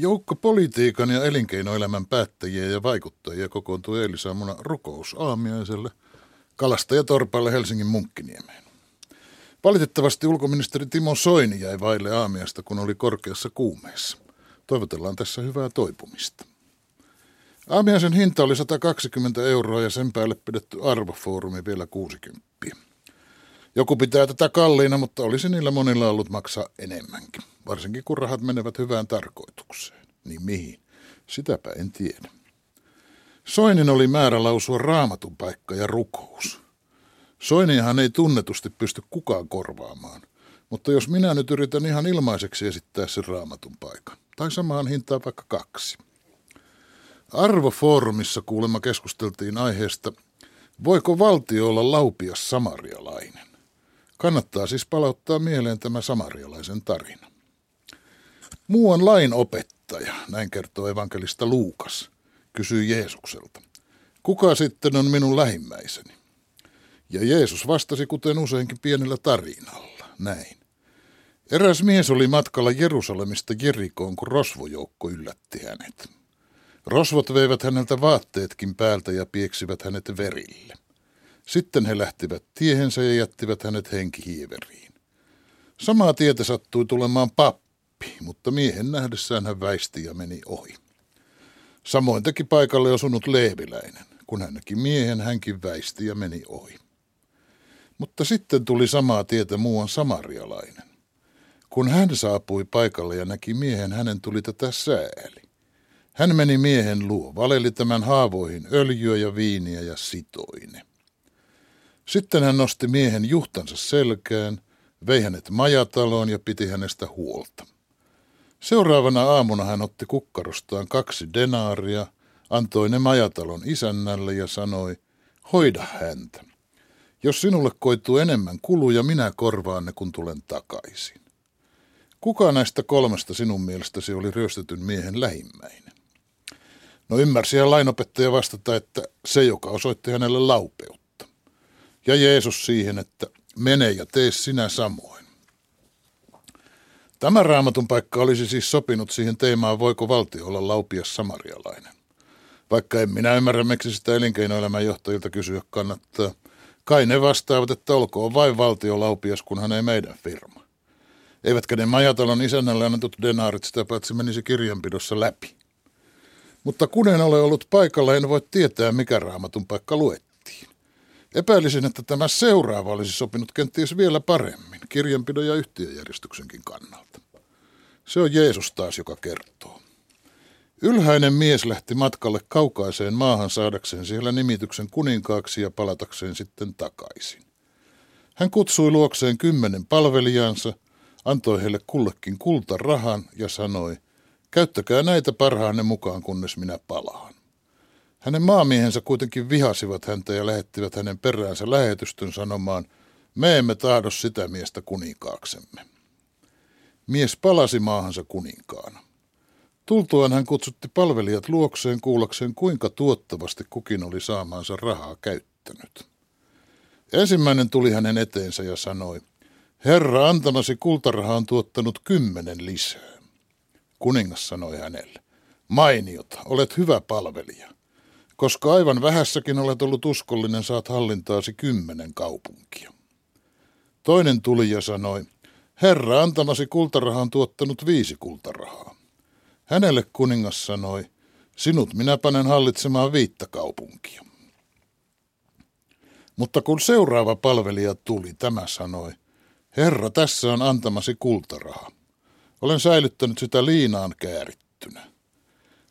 Joukko politiikan ja elinkeinoelämän päättäjiä ja vaikuttajia kokoontui eilisaamuna rukousaamiaiselle kalastajatorpalle Helsingin Munkkiniemeen. Valitettavasti ulkoministeri Timo Soini jäi vaille aamiasta, kun oli korkeassa kuumeessa. Toivotellaan tässä hyvää toipumista. Aamiaisen hinta oli 120 euroa ja sen päälle pidetty arvofoorumi vielä 60. Joku pitää tätä kalliina, mutta olisi niillä monilla ollut maksaa enemmänkin. Varsinkin kun rahat menevät hyvään tarkoitukseen. Niin mihin? Sitäpä en tiedä. Soinin oli määrä lausua raamatun paikka ja rukous. Soiniahan ei tunnetusti pysty kukaan korvaamaan. Mutta jos minä nyt yritän ihan ilmaiseksi esittää sen raamatun paikan, tai samaan hintaan vaikka kaksi. Arvofoorumissa kuulemma keskusteltiin aiheesta, voiko valtio olla laupias samarialainen. Kannattaa siis palauttaa mieleen tämä samarialaisen tarina. Muuan lain opettaja, näin kertoo evankelista Luukas, kysyi Jeesukselta. Kuka sitten on minun lähimmäiseni? Ja Jeesus vastasi kuten useinkin pienellä tarinalla, näin. Eräs mies oli matkalla Jerusalemista Jerikoon, kun rosvojoukko yllätti hänet. Rosvot veivät häneltä vaatteetkin päältä ja pieksivät hänet verille. Sitten he lähtivät tiehensä ja jättivät hänet henkihieveriin. Samaa tietä sattui tulemaan pappi, mutta miehen nähdessään hän väisti ja meni ohi. Samoin teki paikalle osunut leeviläinen. Kun hän näki miehen, hänkin väisti ja meni ohi. Mutta sitten tuli samaa tietä muuan samarialainen. Kun hän saapui paikalle ja näki miehen, hänen tuli tätä sääli. Hän meni miehen luo, valeli tämän haavoihin öljyä ja viiniä ja sitoine. Sitten hän nosti miehen juhtansa selkään, vei hänet majataloon ja piti hänestä huolta. Seuraavana aamuna hän otti kukkarostaan kaksi denaaria, antoi ne majatalon isännälle ja sanoi, hoida häntä. Jos sinulle koituu enemmän kuluja, minä korvaan ne, kun tulen takaisin. Kuka näistä kolmesta sinun mielestäsi oli ryöstetyn miehen lähimmäinen? No ymmärsi lainopettaja vastata, että se, joka osoitti hänelle laupeutta. Ja Jeesus siihen, että mene ja tee sinä samoin. Tämä raamatun paikka olisi siis sopinut siihen teemaan, voiko valtio olla laupias samarialainen. Vaikka en minä ymmärrä, miksi sitä elinkeinoelämän johtajilta kysyä kannattaa. Kai ne vastaavat, että olkoon vain valtio laupias, kunhan ei meidän firma. Eivätkä ne majatalon isännälle annetut denaarit sitä paitsi menisi kirjanpidossa läpi. Mutta kun en ole ollut paikalla, en voi tietää, mikä raamatun paikka luettiin. Epäilisin, että tämä seuraava olisi sopinut kenties vielä paremmin, kirjanpidon ja yhtiöjärjestyksenkin kannalta. Se on Jeesus taas, joka kertoo. Ylhäinen mies lähti matkalle kaukaiseen maahan saadakseen siellä nimityksen kuninkaaksi ja palatakseen sitten takaisin. Hän kutsui luokseen kymmenen palvelijansa, antoi heille kullekin kultarahan ja sanoi, käyttäkää näitä parhaanne mukaan, kunnes minä palaan. Hänen maamiehensä kuitenkin vihasivat häntä ja lähettivät hänen peräänsä lähetystön sanomaan, me emme tahdo sitä miestä kuninkaaksemme. Mies palasi maahansa kuninkaana. Tultuaan hän kutsutti palvelijat luokseen kuullakseen, kuinka tuottavasti kukin oli saamaansa rahaa käyttänyt. Ensimmäinen tuli hänen eteensä ja sanoi, Herra, antamasi kultaraha on tuottanut kymmenen lisää. Kuningas sanoi hänelle, mainiota, olet hyvä palvelija. Koska aivan vähässäkin olet ollut uskollinen, saat hallintaasi kymmenen kaupunkia. Toinen tuli ja sanoi, Herra, antamasi kultaraha on tuottanut viisi kultarahaa. Hänelle kuningas sanoi, sinut minä panen hallitsemaan viittä kaupunkia. Mutta kun seuraava palvelija tuli, tämä sanoi, Herra, tässä on antamasi kultaraha. Olen säilyttänyt sitä liinaan käärittynä.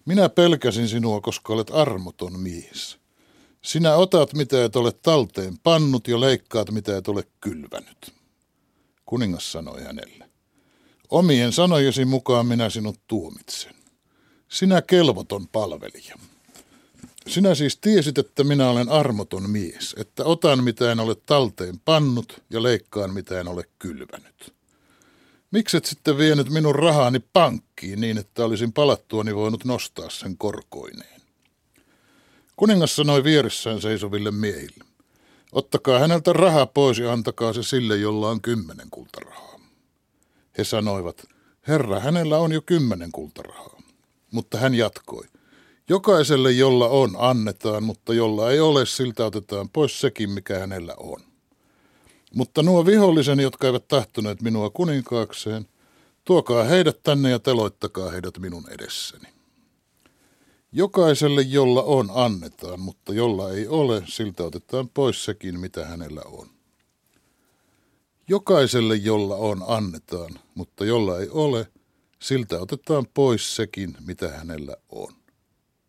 Minä pelkäsin sinua, koska olet armoton mies. Sinä otat, mitä et ole talteen pannut, ja leikkaat, mitä et ole kylvänyt. Kuningas sanoi hänelle. Omien sanojesi mukaan minä sinut tuomitsen. Sinä kelvoton palvelija. Sinä siis tiesit, että minä olen armoton mies, että otan mitä en ole talteen pannut ja leikkaan mitä en ole kylvänyt. Mikset sitten vienyt minun rahani pankkiin niin, että olisin palattuani voinut nostaa sen korkoineen? Kuningas sanoi vieressään seisoville miehille. Ottakaa häneltä raha pois ja antakaa se sille, jolla on kymmenen kultarahaa. He sanoivat, herra, hänellä on jo kymmenen kultarahaa. Mutta hän jatkoi. Jokaiselle, jolla on, annetaan, mutta jolla ei ole, siltä otetaan pois sekin, mikä hänellä on. Mutta nuo viholliseni, jotka eivät tahtoneet minua kuninkaakseen, tuokaa heidät tänne ja teloittakaa heidät minun edessäni. Jokaiselle, jolla on, annetaan, mutta jolla ei ole, siltä otetaan pois sekin, mitä hänellä on. Jokaiselle, jolla on, annetaan, mutta jolla ei ole, siltä otetaan pois sekin, mitä hänellä on.